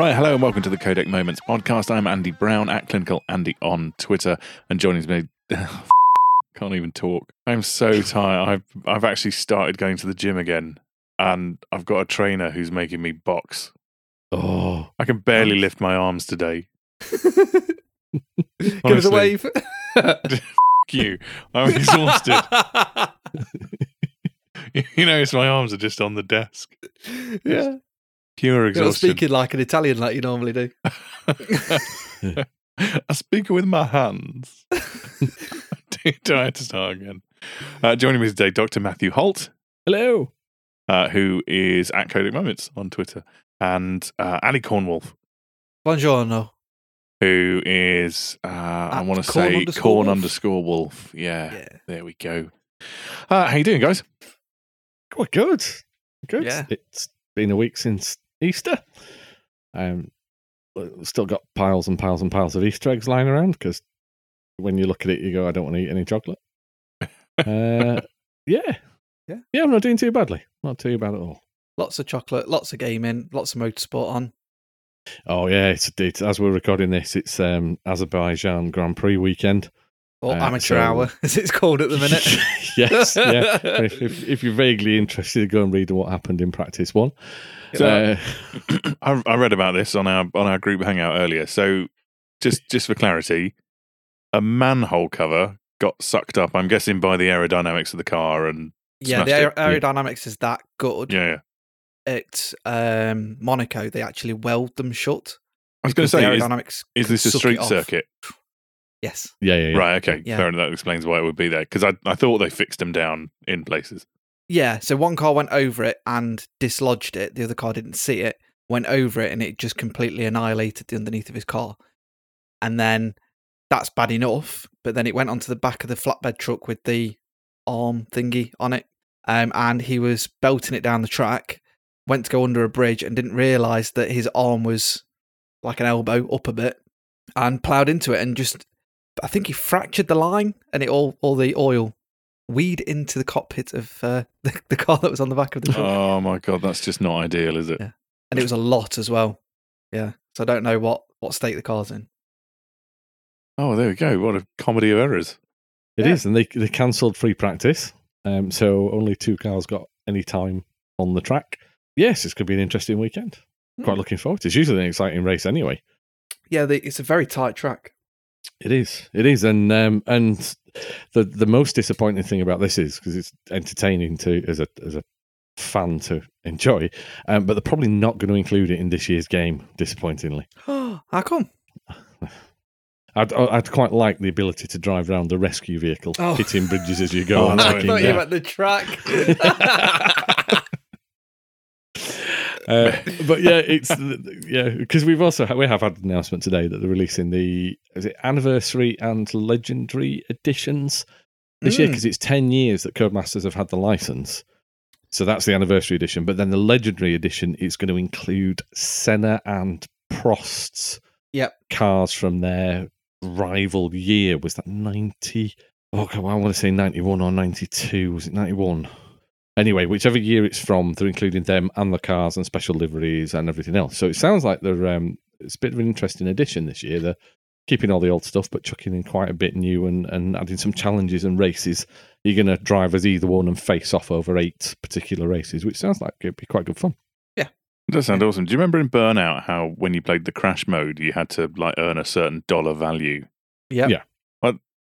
Right, hello and welcome to the Codec Moments podcast. I'm Andy Brown at Clinical Andy on Twitter, and joining me, can't even talk. I'm so tired. I've I've actually started going to the gym again, and I've got a trainer who's making me box. Oh, I can barely lift my arms today. Give us a wave. F you. I'm exhausted. you notice my arms are just on the desk. yeah. Pure You're exhaustion. speaking like an Italian like you normally do. I speak with my hands. do, do I have to start again? Uh, joining me today, Dr. Matthew Holt, hello. uh, who is at Codec Moments on Twitter, and uh, Ali Cornwolf, Buongiorno. who is, uh, I want to say, underscore corn wolf? underscore wolf. Yeah, Yeah. there we go. Uh, how you doing, guys? Quite good. Good. Yeah. It's been a week since Easter. Um, still got piles and piles and piles of Easter eggs lying around because when you look at it, you go, I don't want to eat any chocolate. Uh, yeah. Yeah. Yeah, I'm not doing too badly. Not too bad at all. Lots of chocolate, lots of gaming, lots of motorsport on. Oh, yeah. It's, it's as we're recording this, it's um, Azerbaijan Grand Prix weekend. Or Uh, amateur so- hour, as it's called at the minute. yes. Yeah. if, if, if you're vaguely interested, go and read what happened in practice one. So- Uh, I, I read about this on our on our group hangout earlier. So, just just for clarity, a manhole cover got sucked up. I'm guessing by the aerodynamics of the car, and yeah, the aer- it. aerodynamics is that good. yeah, yeah. At um, Monaco, they actually weld them shut. I was going to say, aerodynamics. is this a suck it street off. circuit? Yes. yeah, yeah, yeah. Right. Okay. Yeah. Fair enough. That explains why it would be there. Because I, I thought they fixed them down in places. Yeah, so one car went over it and dislodged it. The other car didn't see it, went over it, and it just completely annihilated the underneath of his car. And then that's bad enough, but then it went onto the back of the flatbed truck with the arm thingy on it. Um, and he was belting it down the track, went to go under a bridge and didn't realise that his arm was like an elbow up a bit and ploughed into it and just, I think he fractured the line and it all, all the oil weed into the cockpit of uh, the, the car that was on the back of the truck. Oh my god, that's just not ideal, is it? Yeah. and it was a lot as well. Yeah. So I don't know what, what state the car's in. Oh, there we go. What a comedy of errors. It Yeah. is, and they they cancelled free practice, um, so only two cars got any time on the track. Yes, it's going to be an interesting weekend. Quite Hmm. looking forward. It's usually an exciting race anyway. Yeah, the, it's a very tight track. It is, it is, and um, and the the most disappointing thing about this is because it's entertaining to as a as a fan to enjoy, um, but they're probably not going to include it in this year's game. Disappointingly, How come? I'd I'd quite like the ability to drive around the rescue vehicle, Oh. hitting bridges as you go. Oh, no, I thought you meant the track. Uh, but yeah, it's yeah because we've also we have had an announcement today that they're releasing the is it anniversary and legendary editions this year Mm. because it's ten years that Codemasters have had the license. So that's the anniversary edition, but then the legendary edition is going to include Senna and Prost's Yep. cars from their rival year. Was that ninety? Oh, I want to say ninety-one or ninety-two. Was it ninety-one? Anyway, whichever year it's from, they're including them and the cars and special liveries and everything else. So it sounds like they're um, it's a bit of an interesting addition this year. They're keeping all the old stuff, but chucking in quite a bit new and, and adding some challenges and races. You're going to drive as either one and face off over eight particular races, which sounds like it'd be quite good fun. It does sound awesome. Do you remember in Burnout how when you played the crash mode, you had to like earn a certain dollar value? Yep. Yeah.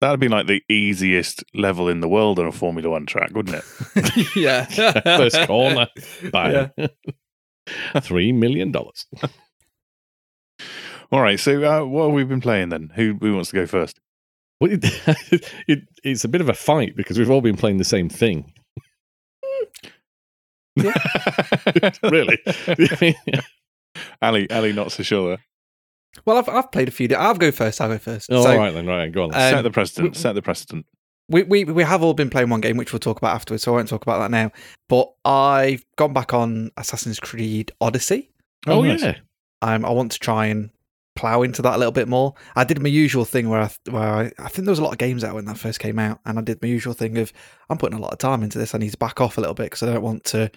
That'd be like the easiest level in the world on a Formula One track, wouldn't it? yeah. First corner, Yeah. Three million dollars. All right. So, uh, what have we been playing then? Who, who wants to go first? Well, it, it, it's a bit of a fight because we've all been playing the same thing. really? Ali, Ali, not so sure. There. Well, I've, I've played a few. I'll go first. I'll go first. Oh, so all right then, right, go on. Um, set the precedent. we- set the precedent. we, we we have all been playing one game, which we'll talk about afterwards. So I won't talk about that now. But I've gone back on Assassin's Creed Odyssey. oh, nice. yeah. Um, I want to try and plow into that a little bit more. I did my usual thing where I where I, I think there was a lot of games out when that first came out, and I did my usual thing of I'm putting a lot of time into this. I need to back off a little bit because I don't want to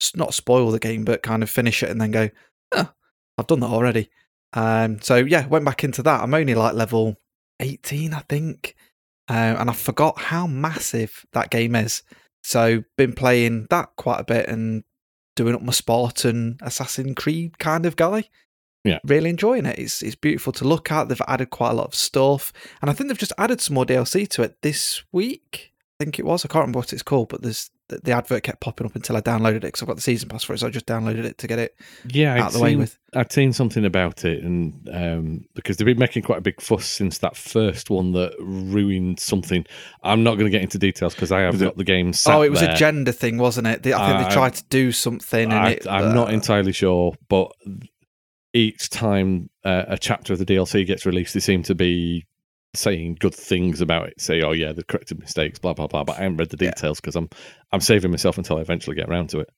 s- not spoil the game, but kind of finish it and then go, oh, I've done that already. Um, so yeah, went back into that. I'm only like level 18, I think, um, and I forgot how massive that game is. So been playing that quite a bit and doing up my Spartan Assassin Creed kind of guy. Yeah. really enjoying it. It's it's beautiful to look at. They've added quite a lot of stuff, and I think they've just added some more DLC to it this week. I think it was. I can't remember what it's called, but there's the, the advert kept popping up until I downloaded it because I've got the season pass for it. So I just downloaded it to get it Yeah, out I'd of the way seen, with. I'd seen something about it, and um, because they've been making quite a big fuss since that first one that ruined something. I'm not going to get into details because I have Was it- got the game. Sat Oh, it was there. a gender thing, wasn't it? They- I think Uh, they tried to do something, and I, it, I'm not uh, entirely sure, but each time uh, a chapter of the DLC gets released, they seem to be saying good things about it. Say, "Oh yeah, they corrected mistakes," blah blah blah. But I haven't read the details because I'm I'm saving myself until I eventually get around to it.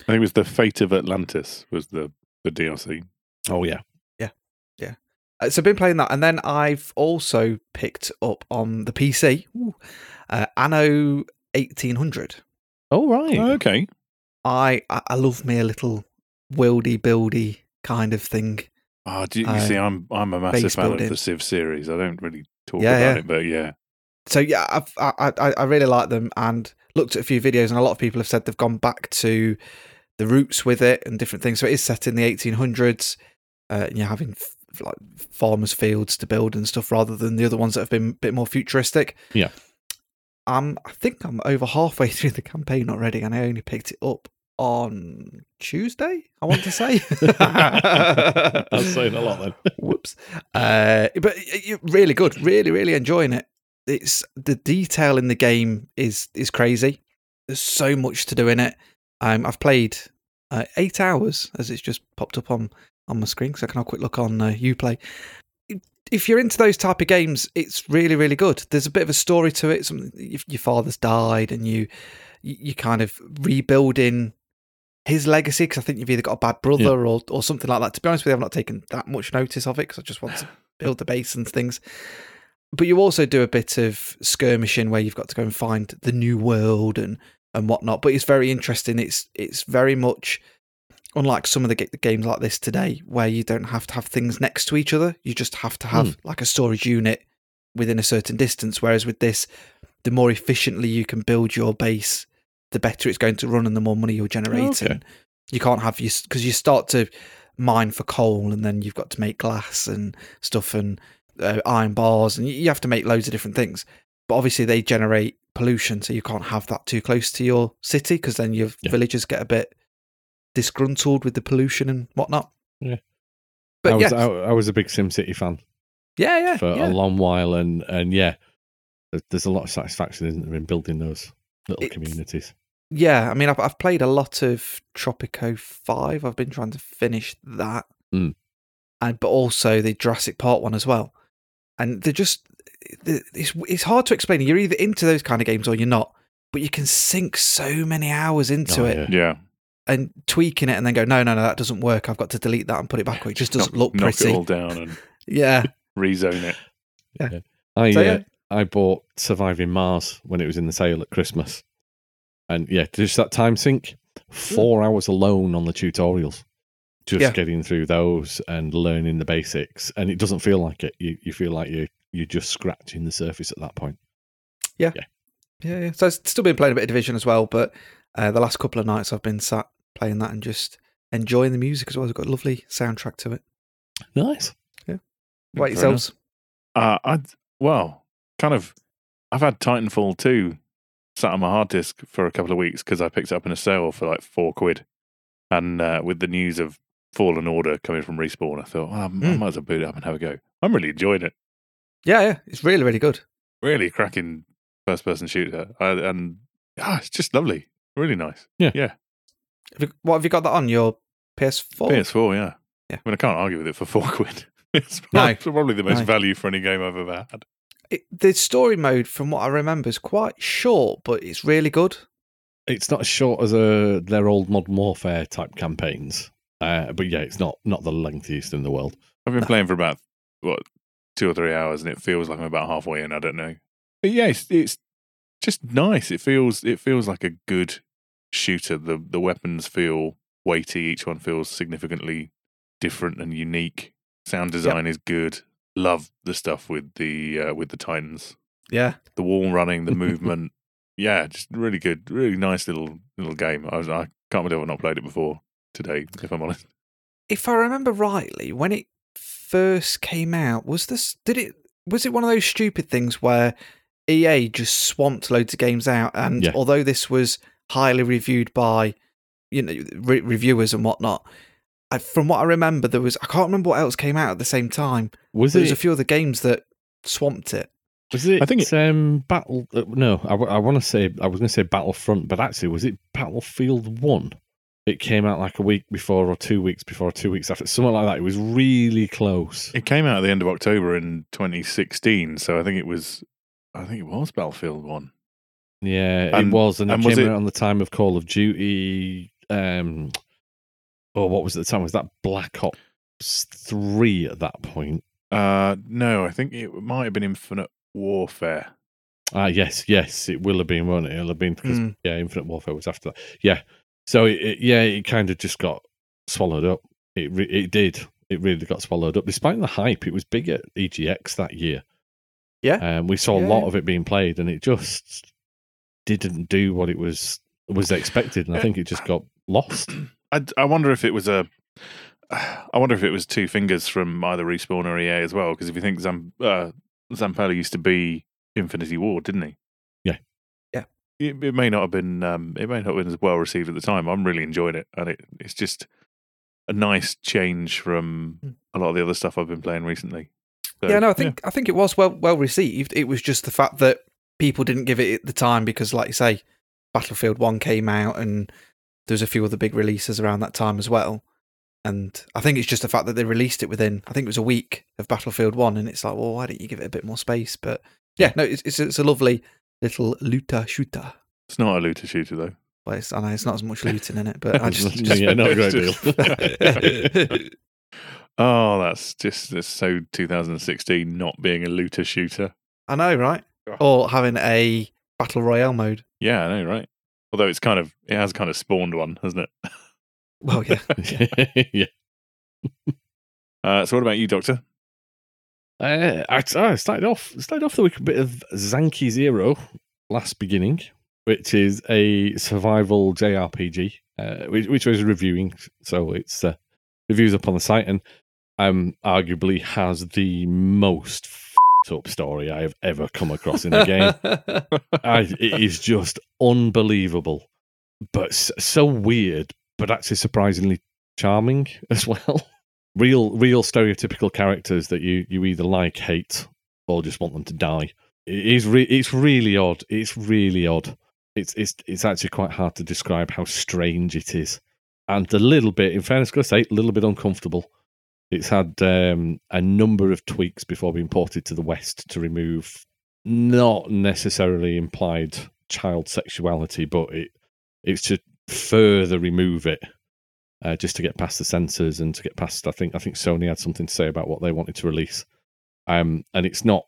I think it was the Fate of Atlantis was the the DLC. Oh yeah, yeah, yeah. Uh, So I've been playing that, and then I've also picked up on the PC ooh, uh, Anno eighteen hundred. oh right. Oh, okay. I I I love me a little wildy buildy kind of thing. Oh, do you, you Uh, see, I'm I'm a massive fan building. of the Civ series. I don't really talk Yeah, about yeah. it, but yeah, So yeah, I've, I I I really like them, and looked at a few videos, and a lot of people have said they've gone back to the roots with it and different things. So it is set in the eighteen hundreds. Uh, and you're having f- like farmers' fields to build and stuff, rather than the other ones that have been a bit more futuristic. Yeah. Um, I think I'm over halfway through the campaign already, and I only picked it up on Tuesday. I want to say. That's saying a lot then. Whoops. Uh, but really good. Really, really enjoying it. It's the detail in the game is is crazy. There's so much to do in it. Um, I've played uh, eight hours as it's just popped up on on my screen, so I can have a quick look on uh, UPlay. If you're into those type of games, it's really, really good. There's a bit of a story to it. Something if your father's died and you you you kind of rebuilding his legacy because I think you've either got a bad brother or or something like that. To be honest with you, I've not taken that much notice of it because I just want to build the base and things. But you also do a bit of skirmishing where you've got to go and find the new world and and whatnot. But it's very interesting. It's it's very much unlike some of the games like this today, where you don't have to have things next to each other. You just have to have hmm. like a storage unit within a certain distance. Whereas with this, the more efficiently you can build your base, the better it's going to run and the more money you're generating. Okay. You can't have you because you start to mine for coal and then you've got to make glass and stuff and uh, iron bars and you- have to make loads of different things. But obviously they generate pollution, so you can't have that too close to your city because then your Yeah. villagers get a bit disgruntled with the pollution and whatnot. Yeah. But I yeah, was I, I was a big SimCity fan yeah, yeah, for yeah. a long while, and and yeah, there's- there's a lot of satisfaction isn't there, in building those little It's- communities. Yeah, I mean, I've, I've played a lot of Tropico Five. I've been trying to finish that, Mm. and but also the Jurassic Park one as well. And they're just it's it's hard to explain. You're either into those kind of games or you're not. But you can sink so many hours into Oh, it yeah. yeah. and tweaking it, and then go, no, no, no, that doesn't work. I've got to delete that and put it back. Or it just doesn't knock, look knock pretty. it all down and Yeah, rezone it. Yeah. I So, uh, yeah. I bought Surviving Mars when it was in the sale at Christmas, and yeah, just that time sink, four hours alone on the tutorials, just Yeah. getting through those and learning the basics, and it doesn't feel like it. You you feel like you you're just scratching the surface at that point. yeah, yeah. Yeah. So I've still been playing a bit of Division as well, but uh, the last couple of nights I've been sat playing that and just enjoying the music as well. It's got a lovely soundtrack to it. Nice. What Fair yourselves? Uh, I well, kind of. I've had Titanfall two sat on my hard disk for a couple of weeks because I picked it up in a sale for like four quid, and uh, with the news of Fallen Order coming from Respawn, I thought well, I, I Mm. might as well boot it up and have a go. I'm really enjoying it. Yeah, yeah, it's really, really good. Really cracking first person shooter, I, and ah, it's just lovely. Really nice. Have you, what have you got that on your PS4? PS4, yeah. Yeah. I mean, I can't argue with it for four quid. It's No. probably the most No. value for any game I've ever had. It, the story mode, from what I remember, is quite short, but it's really good. It's not as short as uh, their old Modern Warfare type campaigns, uh, but yeah, it's not not the lengthiest in the world. I've been No. playing for about what two or three hours, and it feels like I'm about halfway in. I don't know, but yeah, it's, it's just nice. It feels it feels like a good shooter. The the weapons feel weighty. Each one feels significantly different and unique. Sound design is good. Love the stuff with the uh, with the Titans. Yeah. The wall running, the movement. yeah, just really good. Really nice little little game. I was I can't believe I've not played it before today, if I'm honest. If I remember rightly, when it first came out, was this did it was it one of those stupid things where EA just swamped loads of games out and Yeah. although this was highly reviewed by you know re- reviewers and whatnot, I, from what I remember there was I can't remember what else came out at the same time. Was But there's it? a few other games that swamped it. Was it? I think it's um, battle. Uh, no, I, want to say I was going to say Battlefront, but actually, was it Battlefield One? It came out like a week before, or two weeks before, or two weeks after, something like that. It was really close. It came out at the end of October in 2016, so I think it was I think it was Battlefield One. Yeah, And- it was, and, and it was came it- out on the time of Call of Duty. Um, or what was at the time? Was that Black Ops Three at that point? Uh, no, I think it might have been Infinite Warfare. Ah, yes, yes, it will have been, won't it? It'll have been because Mm. yeah, Infinite Warfare was after that. Yeah, so it, it, yeah, it kind of just got swallowed up. It re- it did. It really got swallowed up. Despite the hype, it was big at EGX that year. Yeah. um, we saw a lot yeah. of it being played, and it just didn't do what it was was expected, and I think it just got lost. I, I wonder if it was a. I wonder if it was two fingers from either Respawn or EA as well. Because if you think Zam, uh, Zampella used to be Infinity Ward, didn't he? Yeah. Yeah. It, it may not have been. Um, it may not have been as well received at the time. I'm really enjoying it, and it, it's just a nice change from Mm. a lot of the other stuff I've been playing recently. So, yeah, no, I think I think it was well well received. It was just the fact that people didn't give it at the time because, like you say, Battlefield One came out and there's a few other big releases around that time as well. And I think it's just the fact that they released it within I think it was a week of Battlefield One, and it's like, well, why don't you give it a bit more space? But yeah, no, it's it's, it's a lovely little looter shooter. it's not a looter shooter though. Well, it's, I know it's not as much looting in it, but I just, Yeah, yeah, not a great deal. Oh, that's just that's so 2016 not being a looter shooter. I know, right? Or having a battle royale mode. Yeah, I know, right? Although it's kind of it has kind of spawned one, hasn't it? Well, yeah. yeah. Uh, so what about you, Doctor? Uh, I, I started off started off the week with a bit of Zanki Zero last beginning, which is a survival JRPG, uh, which, which I was reviewing. So it's uh, reviews up on the site, and um, arguably has the most up story I have ever come across in a game. I, it is just unbelievable, but so weird, but actually surprisingly charming as well. Real, real stereotypical characters that you you either like, hate, or just want them to die. It is re- it's really odd. It's really odd. It's it's it's actually quite hard to describe how strange it is, and a little bit. In fairness, gotta say, a little bit uncomfortable. It's had um, a number of tweaks before being ported to the West to remove not necessarily implied child sexuality, but it it's to further remove it, uh, just to get past the censors and to get past. I think I think Sony had something to say about what they wanted to release, um, and it's not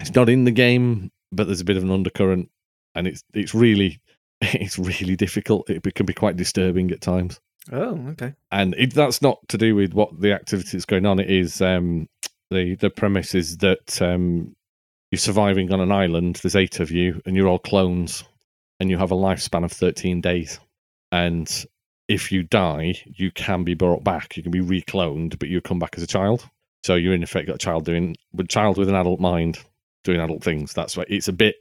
it's not in the game, but there's a bit of an undercurrent, and it's it's really it's really difficult. It can be quite disturbing at times oh, okay. and it, that's not to do with what the activity that's going on. It is um, the the premise is that um, you're surviving on an island. There's eight of you, and you're all clones, and you have a lifespan of 13 days. And if you die, you can be brought back. You can be recloned, but you come back as a child. So you're in effect got a child doing with child with an adult mind doing adult things. That's why it's a bit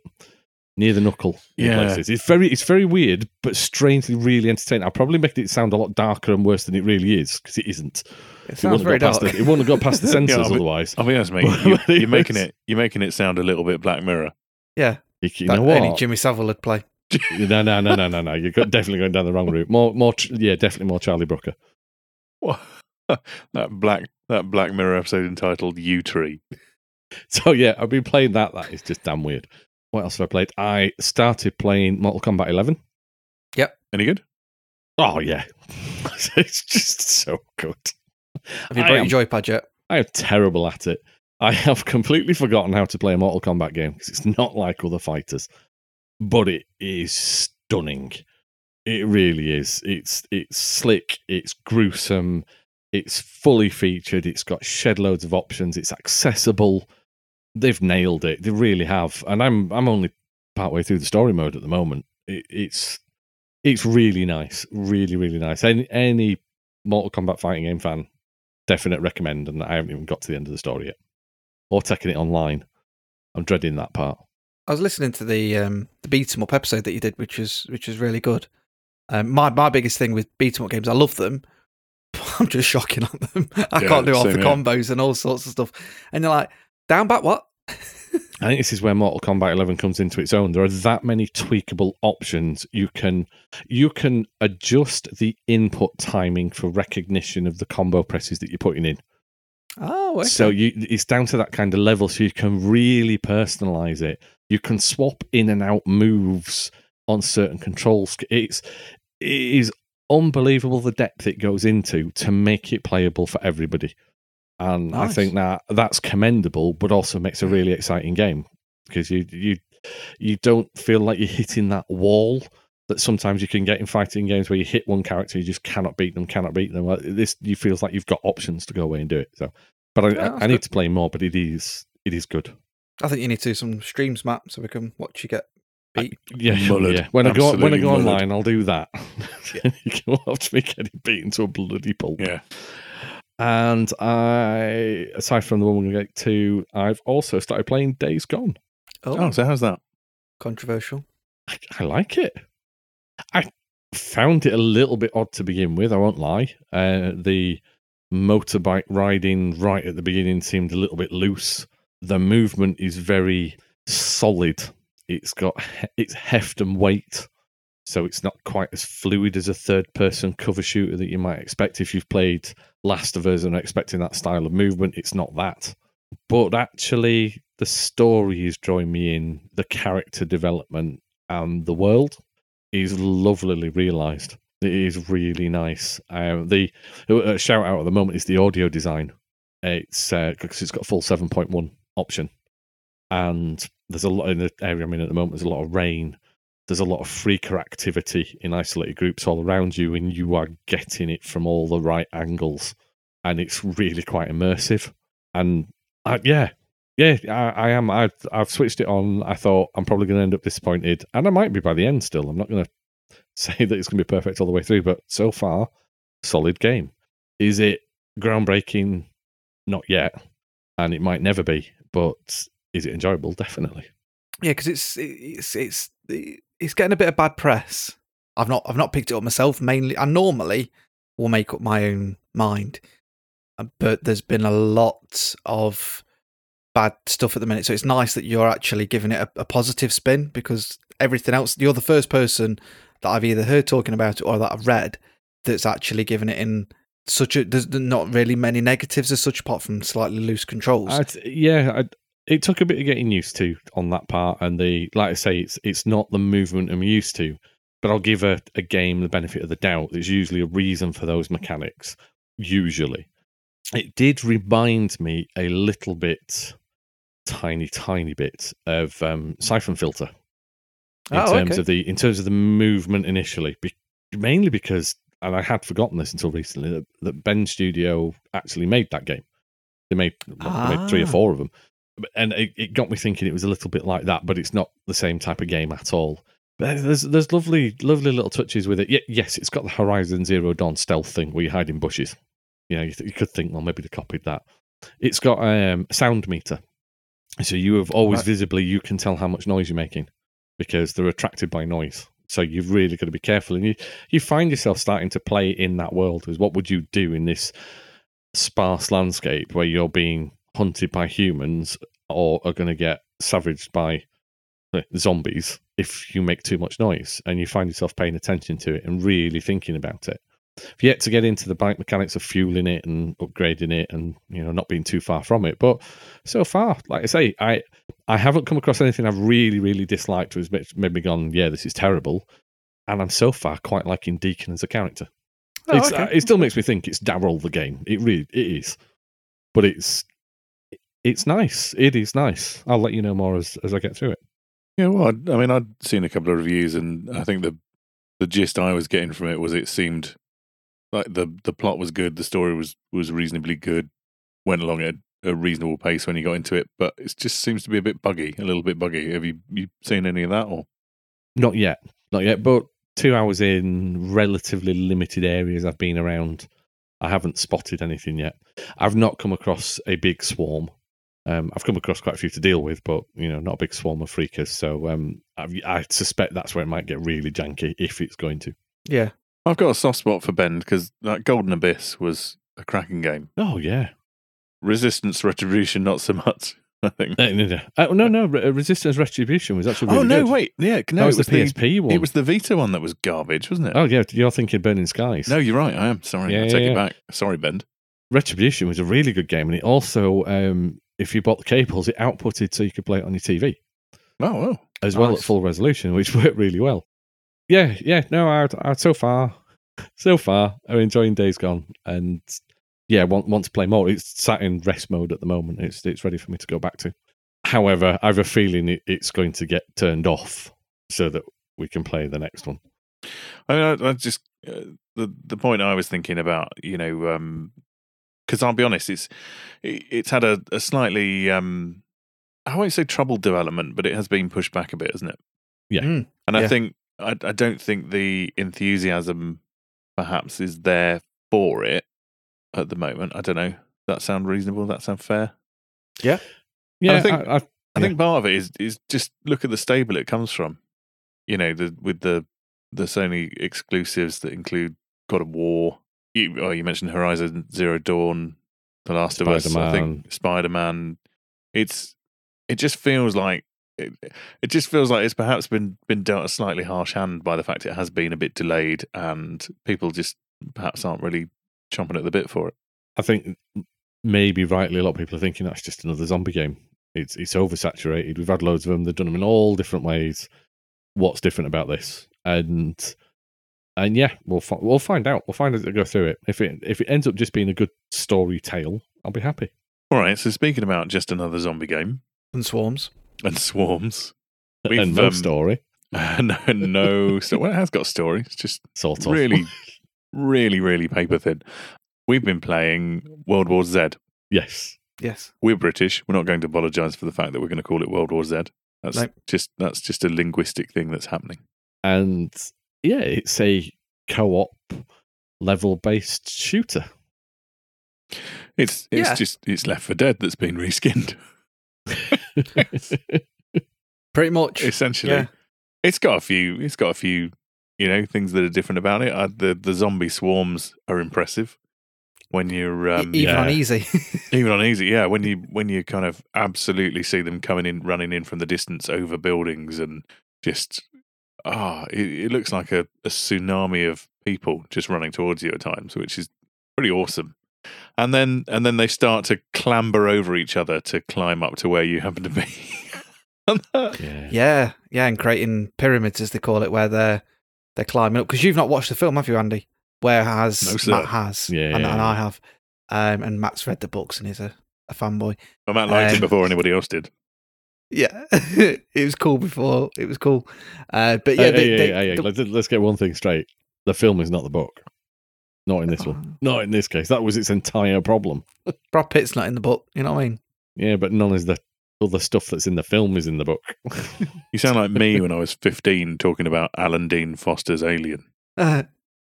near the knuckle Yeah. places. It's very it's very weird, but strangely really entertaining. I'll probably make it sound a lot darker and worse than it really is because it isn't. It It sounds wouldn't, very have got dark. past the, it wouldn't have got past the censors Yeah, but- otherwise. I'll be honest, mate. You, but you're making it you're making it sound a little bit Black Mirror. yeah, You, you that know only what? Jimmy Savile would play. no, no, no, no, no, no. You're definitely going down the wrong route. More, more. Yeah, definitely more Charlie Brooker. What? that black that Black Mirror episode entitled "U Tree." So yeah, I've been playing that. That is just damn weird. What else have I played? I started playing Mortal Kombat 11. Yep. Any good? Oh yeah, it's just so good. Have you brought am- your joypad yet? I am terrible at it. I have completely forgotten how to play a Mortal Kombat game because it's not like other fighters, but it is stunning. It really is. It's it's slick. It's gruesome. It's fully featured. It's got shed loads of options. It's accessible. They've nailed it. They really have. And I'm I'm only partway through the story mode at the moment. It, it's it's really nice, really really nice. Any any Mortal Kombat fighting game fan, definite recommend. And I haven't even got to the end of the story yet, or taking it online. I'm dreading that part. I was listening to the um, the beat 'em up episode that you did, which was which was really good. Um, my my biggest thing with beat 'em up games, I love them. I'm just shocking on them. I Yeah, can't do all the combos and all sorts of stuff. And you're like, down back what? I think this is where Mortal Kombat 11 comes into its own. There are that many tweakable options. You can you can adjust the input timing for recognition of the combo presses that you're putting in. Oh, okay. So you it's down to that kind of level, so you can really personalize it. You can swap in and out moves on certain controls. It's it is unbelievable the depth it goes into to make it playable for everybody. And I think that that's commendable, but also makes a really exciting game because you you you don't feel like you're hitting that wall that sometimes you can get in fighting games where you hit one character, you just cannot beat them, cannot beat them. This you feels like you've got options to go away and do it. So, but I, Yeah, I, I need to play more. But it is it is good. I think you need to do some streams, Matt, so we can watch you get beat. Yeah, Mullered. yeah. When I go when I go mullered. online, I'll do that. you can watch me getting beaten to a bloody pulp. Yeah. And I, aside from the one we're going to get to, I've also started playing Days Gone. Oh, Oh, so how's that? controversial. I, I like it. I found it a little bit odd to begin with. I won't lie. Uh, the motorbike riding right at the beginning seemed a little bit loose. The movement is very solid. It's got he- its heft and weight, so it's not quite as fluid as a third-person cover shooter that you might expect if you've played Last of Us and are expecting that style of movement. It's not that, but actually, the story is drawing me in. The character development and the world is lovelily realised. It is really nice. Um, the uh, shout out at the moment is the audio design. It's because it's got a full seven point one option, and there's a lot in the area I'm in at the moment. There's a lot of rain. There's a lot of freaker activity in isolated groups all around you, and you are getting it from all the right angles, and it's really quite immersive. And I, yeah, yeah, I, I am. I've, I've switched it on. I thought I'm probably going to end up disappointed, and I might be by the end still. I'm not going to say that it's going to be perfect all the way through, but so far, solid game. Is it groundbreaking? Not yet, and it might never be. But is it enjoyable? Definitely. Yeah, because it's it's it's it's getting a bit of bad press. I've not I've not picked it up myself. Mainly, I normally will make up my own mind, Uh, but there's been a lot of bad stuff at the minute. So it's nice that you're actually giving it a, a positive spin because everything else, you're the first person that I've either heard talking about it or that I've read that's actually given it in such a. There's not really many negatives as such, apart from slightly loose controls. I'd, yeah, I'd, it took a bit of getting used to on that part, and the like I say, it's it's not the movement I'm used to, but I'll give a, a game the benefit of the doubt. There's usually a reason for those mechanics. Usually, it did remind me a little bit, tiny, tiny bit of um, Siphon Filter in Oh, terms okay. of the in terms of the movement initially, be, mainly because, and I had forgotten this until recently that, that Bend Studio actually made that game. They made, well, they made three or Ah. four of them, and it, it got me thinking it was a little bit like that, but it's not the same type of game at all. But there's there's lovely lovely little touches with it. Ye- Yes, it's got the Horizon Zero Dawn stealth thing where you hide in bushes. You know, you, th- you could think, well, maybe they copied that. It's got um, a sound meter, so you have always Right. visibly you can tell how much noise you're making because they're attracted by noise. So you've really got to be careful, and you you find yourself starting to play in that world. Is what would you do in this sparse landscape where you're being hunted by humans or are going to get savaged by uh, zombies if you make too much noise? And you find yourself paying attention to it and really thinking about it. I've yet to get into the bike mechanics of fueling it and upgrading it, and you know not being too far from it. But so far, like I say, I I haven't come across anything I've really really disliked. Was made me gone, yeah, this is terrible. And I'm so far quite liking Deacon as a character. Oh, okay. uh, it still makes me think it's Daryl the game. It really it is, but it's it's nice. It is nice. I'll let you know more as as I get through it. Yeah, well, I, I mean, I'd seen a couple of reviews, and I think the the gist I was getting from it was it seemed like the the plot was good, the story was was reasonably good, went along at a reasonable pace when you got into it, but it just seems to be a bit buggy, a little bit buggy. Have you you seen any of that or? Not yet, not yet. But two hours in, relatively limited areas I've been around. I haven't spotted anything yet. I've not come across a big swarm. Um, I've come across quite a few to deal with, but you know, not a big swarm of freakers. So um, I, I suspect that's where it might get really janky if it's going to. Yeah. I've got a soft spot for Bend because that Golden Abyss was a cracking game. Oh yeah, Resistance Retribution, not so much. I think. Uh, no, no, Uh, no, no, Re- Resistance Retribution was actually really oh no, good. wait, yeah, no, that was, it the was PSP one. It was the Vita one that was garbage, wasn't it? Oh yeah, you're thinking Burning Skies. No, you're right. I am sorry. Yeah, I take yeah. it back. Sorry, Bend. Retribution was a really good game, and it also, um, if you bought the cables, it outputted so you could play it on your TV Oh, oh. as well at full resolution, which worked really well. Yeah, yeah. No, I, I so far, so far, I'm enjoying Days Gone, and yeah, want want to play more. It's sat in rest mode at the moment. It's it's ready for me to go back to. However, I have a feeling it, it's going to get turned off so that we can play the next one. I mean, I, I just uh, the the point I was thinking about, you know, because I'll be honest, it's it's had a, a slightly um, I won't say troubled development, but it has been pushed back a bit, hasn't it? Yeah. Mm. And I think I, I don't think the enthusiasm perhaps is there for it at the moment. I don't know. That sound reasonable? That sound fair? Yeah, Yeah. I think- I, I, I Yeah. think part of it is is just look at the stable it comes from. You know, the with the the Sony exclusives that include God of War. You, oh, you mentioned Horizon Zero Dawn, The Last of Us. I think Spider Man. It's it just feels like it, it just feels like it's perhaps been been dealt a slightly harsh hand by the fact it has been a bit delayed and people just perhaps aren't really chomping at the bit for it. I think maybe rightly a lot of people are thinking that's just another zombie game. It's it's oversaturated. We've had loads of them. They've done them in all different ways. What's different about this? And and yeah, we'll fi- we'll find out. We'll find as we go through it. If it if it ends up just being a good story tale, I'll be happy. All right. So speaking about just another zombie game And swarms. and swarms. We've, and no um, story, no, no. So well, it has got a story. It's just sort of. really, really, really paper thin. We've been playing World War Z. yes. Yes. We're British. We're not going to apologise for the fact that we're going to call it World War Z. That's No. just that's just a linguistic thing that's happening. And yeah, it's a co-op level based shooter. It's it's Yeah. just it's Left 4 Dead that's been reskinned. Pretty much. Essentially, Yeah. it's got a few. It's got a few. You know things that are different about it. Uh, the the zombie swarms are impressive when you're um, Even on yeah. easy. Even on easy, yeah. When you when you kind of absolutely see them coming in, running in from the distance over buildings, and just ah, it, it looks like a, a tsunami of people just running towards you at times, which is pretty awesome. And then and then they start to clamber over each other to climb up to where you happen to be. Yeah. yeah. Yeah. And creating pyramids, as they call it, where they're they're climbing up. Because you've not watched the film, have you, Andy? Whereas No, sir. Matt has. Yeah, and, yeah, and. I have. Um, and Matt's read the books and he's a, a fanboy. well, Matt liked it Um, before anybody else did. Yeah. it was cool before. It was cool. Uh, but yeah, Hey, they, hey, they, hey, hey, the- let's, let's get one thing straight. The film is not the book. Not in this one. Not in this case. That was its entire problem. Brad Pitt's not in the book. You know what I mean? Yeah, but none of the other stuff that's in the film is in the book. You sound like me when I was fifteen talking about Alan Dean Foster's Alien. Uh,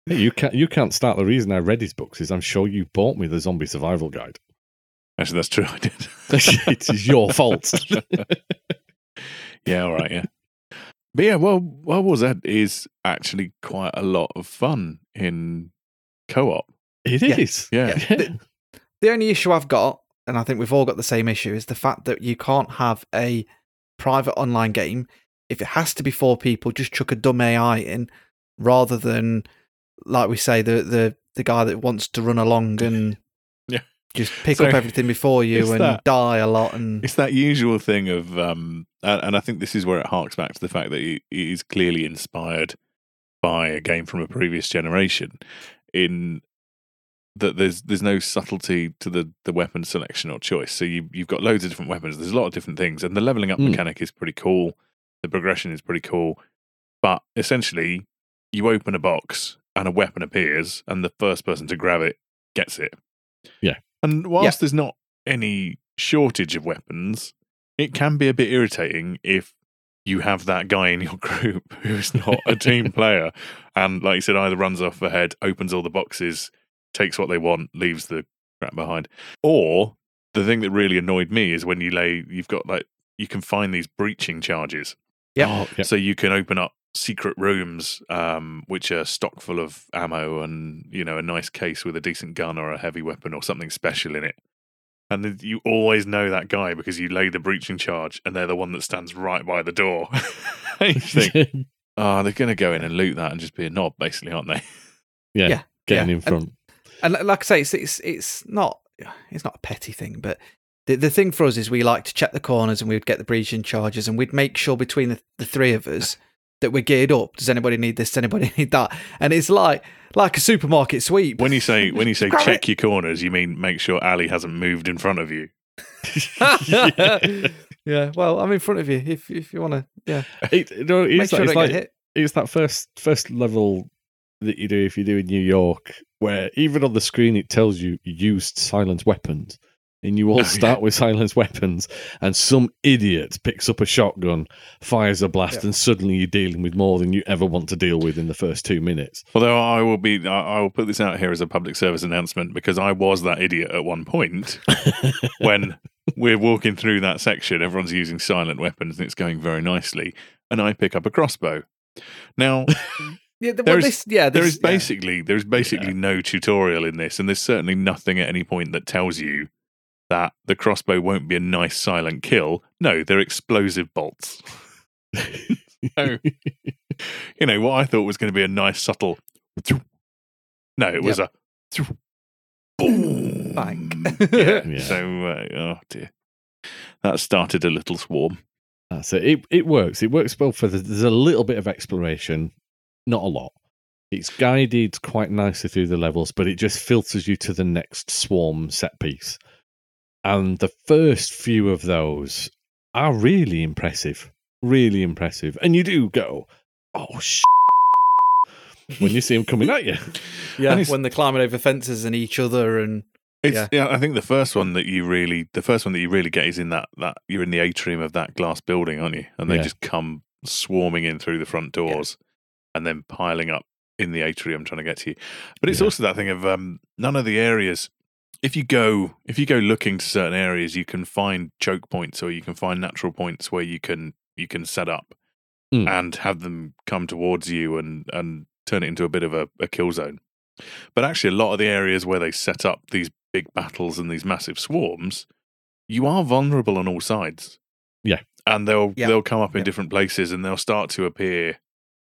Hey, you can't. You can't start. The reason I read his books is I'm sure you bought me the zombie survival guide. Actually, that's true. I did. it is your fault. Yeah, all right, yeah. But yeah, well, World War Z is actually quite a lot of fun in co-op. It Yeah. Yeah. The- the only issue I've got, and I think we've all got the same issue, is the fact that you can't have a private online game. If it has to be four people, just chuck a dumb AI in rather than, like we say, the the, the guy that wants to run along and Yeah. Just pick So, up everything before you and that- die a lot. And It's that usual thing of, um, and, I think this is where it harks back to the fact that he, he is clearly inspired by a game from a previous generation. In that there's there's no subtlety to the the weapon selection or choice. So you you've got loads of different weapons. There's a lot of different things, and the leveling up Mm. mechanic is pretty cool. The progression is pretty cool, but essentially you open a box and a weapon appears, and the first person to grab it gets it. Yeah. And whilst there's not any shortage of weapons, it can be a bit irritating if you have that guy in your group who's not a team player and, like you said, either runs off ahead, opens all the boxes, takes what they want, leaves the crap behind. Or the thing that really annoyed me is when you lay, you've got like, you can find these breaching charges. Yep. Oh, yeah. So you can open up secret rooms, um, which are stock full of ammo and you know a nice case with a decent gun or a heavy weapon or something special in it. And you always know that guy because you lay the breaching charge, and they're the one that stands right by the door. And you think, oh, they're going to go in and loot that and just be a knob, basically, aren't they? yeah, Yeah, getting yeah. in front. And li- like I say, it's it's it's not it's not a petty thing, but the the thing for us is we like to check the corners and we'd get the breaching charges and we'd make sure between the, the three of us that we're geared up. Does anybody need this? Does anybody need that? And it's like like a supermarket sweep. When you say when you say Grab check your corners, you mean make sure Ali hasn't moved in front of you. yeah, well, I'm in front of you if if you want to. Yeah, It, you know, make it's, sure that, it's don't like get hit. it's that first first level that you do if you do in New York, where even on the screen it tells you used silent weapons, and you all Oh, yeah. start with silent weapons, and some idiot picks up a shotgun, fires a blast, Yeah. and suddenly you're dealing with more than you ever want to deal with in the first two minutes. Although I will be, I I will put this out here as a public service announcement because I was that idiot at one point when we're walking through that section. Everyone's using silent weapons and it's going very nicely, and I pick up a crossbow. Now Yeah, the, there well, is- this, yeah, there this, is basically there is basically no tutorial in this, and there's certainly nothing at any point that tells you that the crossbow won't be a nice silent kill. No, they're explosive bolts. So, you know what I thought was going to be a nice subtle. No, it was a boom Bang. Yeah. Yeah. So, uh, oh dear, that started a little swarm. That's it. It it works. It works well for the, there's a little bit of exploration, not a lot. It's guided quite nicely through the levels, but it just filters you to the next swarm set piece. And the first few of those are really impressive, really impressive. And you do go, oh sh! when you see them coming at you. yeah, And when they're climbing over fences and each other, and It's, Yeah. yeah. I think the first one that you really, the first one that you really get is in that that you're in the atrium of that glass building, aren't you? And they Yeah. just come swarming in through the front doors, and then piling up in the atrium trying to get to you. But it's Yeah. also that thing of um, none of the areas. If you go, if you go looking to certain areas, you can find choke points or you can find natural points where you can you can set up Mm. and have them come towards you and and turn it into a bit of a, a kill zone. But actually, a lot of the areas where they set up these big battles and these massive swarms, you are vulnerable on all sides. Yeah. and they'll Yeah. they'll come up in Yeah. different places and they'll start to appear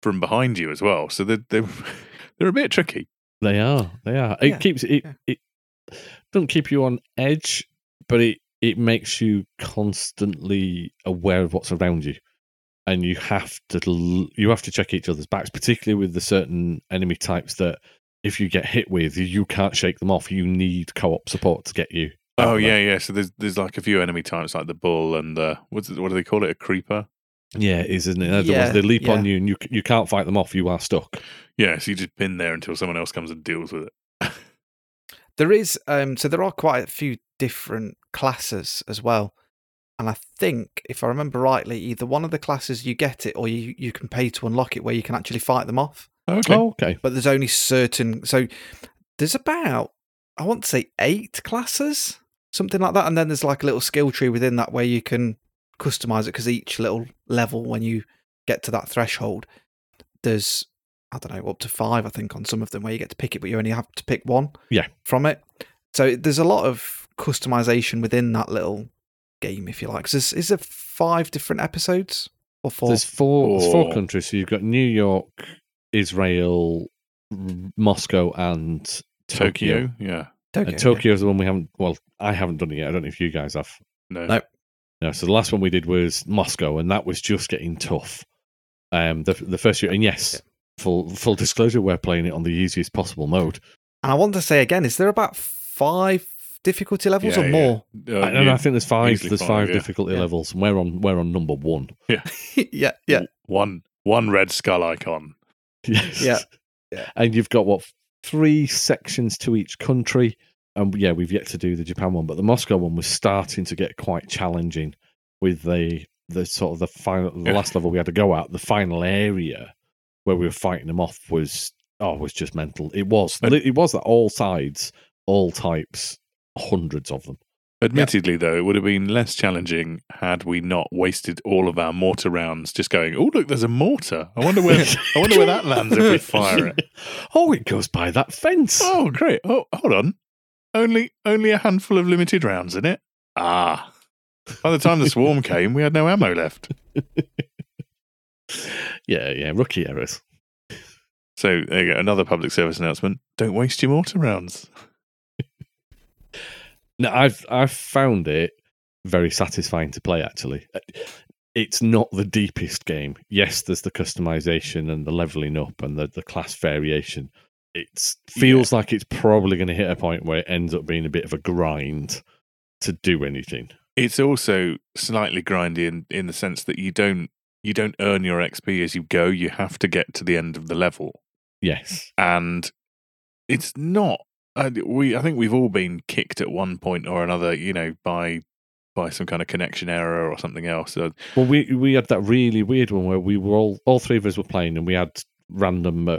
from behind you as well. So they're they're, they're a bit tricky. They are. They are. It Yeah, keeps it. yeah. It doesn't keep you on edge, but it it makes you constantly aware of what's around you, and you have to you have to check each other's backs, particularly with the certain enemy types that if you get hit with, you can't shake them off. You need co-op support to get you. Oh there. yeah, yeah. So there's there's like a few enemy types like the bull and the what's it, what do they call it? A creeper. yeah, it is, isn't it? They're the Yeah, ones- they leap on you, and you you can't fight them off. You are stuck. Yeah, so you just pin there until someone else comes and deals with it. There is um, so there are quite a few different classes as well. And I think, if I remember rightly, either one of the classes you get it, or you, you can pay to unlock it, where you can actually fight them off. Okay. Oh, okay. But there's only certain. So there's about I want to say eight classes, something like that, and then there's like a little skill tree within that where you can customize it because each little level, when you get to that threshold, there's I don't know up to five I think on some of them where you get to pick it, but you only have to pick one. Yeah. From it, so there's a lot of customization within that little game, if you like. 'Cause Is is there five different episodes or four? There's four, there's four Four. countries. So you've got New York, Israel, R- Moscow, and Tokyo. Tokyo. Yeah. Tokyo, And yeah. Tokyo is the one we haven't. Well, I haven't done it yet. I don't know if you guys have. No. No. No. So the last one we did was Moscow, and that was just getting tough. Um, the the first year, and yes, full full disclosure, we're playing it on the easiest possible mode. And I want to say again, is there about five difficulty levels Yeah, or yeah. more? Uh, I, don't know, yeah. I think there's five. easily There's five, five, yeah. difficulty Yeah. levels, and we're on we're on number one. yeah, yeah. Yeah. One one red skull icon. Yes. Yeah. Yeah. And you've got what three sections to each country. And yeah, we've yet to do the Japan one, but the Moscow one was starting to get quite challenging with the the sort of the final the Yeah. last level we had to go at. The final area where we were fighting them off was oh was just mental. It was it was that all sides, all types, hundreds of them. Admittedly, though, it would have been less challenging had we not wasted all of our mortar rounds just going. Oh, look, there's a mortar. I wonder where. I wonder where that lands if we fire it. oh, it goes by that fence. Oh, great. Oh, hold on. Only, only a handful of limited rounds in it. Ah. By the time the swarm came, we had no ammo left. Yeah, yeah, rookie errors. So there you go. Another public service announcement: Don't waste your mortar rounds. No, I've I've found it very satisfying to play. Actually, Uh, it's not the deepest game. Yes, there's the customization and the leveling up and the the class variation. It feels like it's probably going to hit a point where it ends up being a bit of a grind to do anything. It's also slightly grindy in, in the sense that you don't you don't earn your XP as you go. You have to get to the end of the level. Yes, and it's not. Uh, we I think we've all been kicked at one point or another, you know, by by some kind of connection error or something else. So, Well, we we had that really weird one where we were all all three of us were playing, and we had random uh,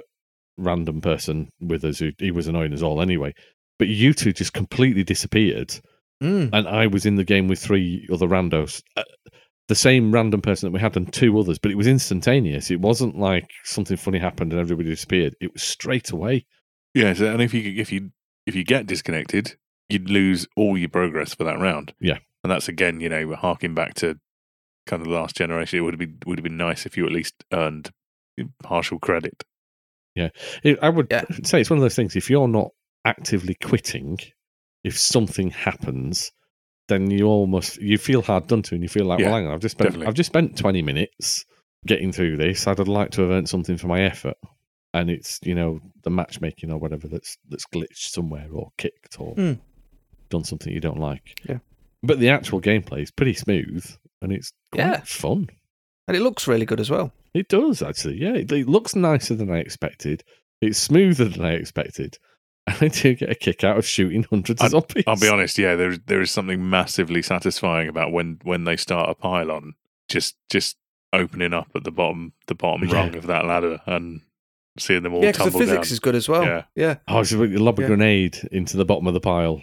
random person with us who he was annoying us all anyway. But you two just completely disappeared, Mm. and I was in the game with three other randos. Uh, the same random person that we had and two others, but it was instantaneous. It wasn't like something funny happened and everybody disappeared. It was straight away. yeah, so, and if you if you if you get disconnected, you'd lose all your progress for that round. Yeah. and that's again, you know, we're harking back to kind of the last generation. It would have been would have been nice if you at least earned partial credit. It, I would Yeah. say it's one of those things. If you're not actively quitting, if something happens, then you almost you feel hard done to, and you feel like, Yeah, well, hang on, I've just spent definitely. I've just spent twenty minutes getting through this. I'd like to have earned something for my effort, and it's you know the matchmaking or whatever that's that's glitched somewhere or kicked or Hmm. done something you don't like. Yeah. but the actual gameplay is pretty smooth, and it's quite Yeah. fun. And it looks really good as well. It does actually. Yeah, it, it looks nicer than I expected. It's smoother than I expected. And I do get a kick out of shooting hundreds of zombies. I'll be honest, yeah, there there is something massively satisfying about when when they start a pylon, just just opening up at the bottom the bottom Yeah. rung of that ladder and seeing them all yeah, because the physics down. is good as well. Yeah. yeah. Oh, so you lob a Yeah. grenade into the bottom of the pile,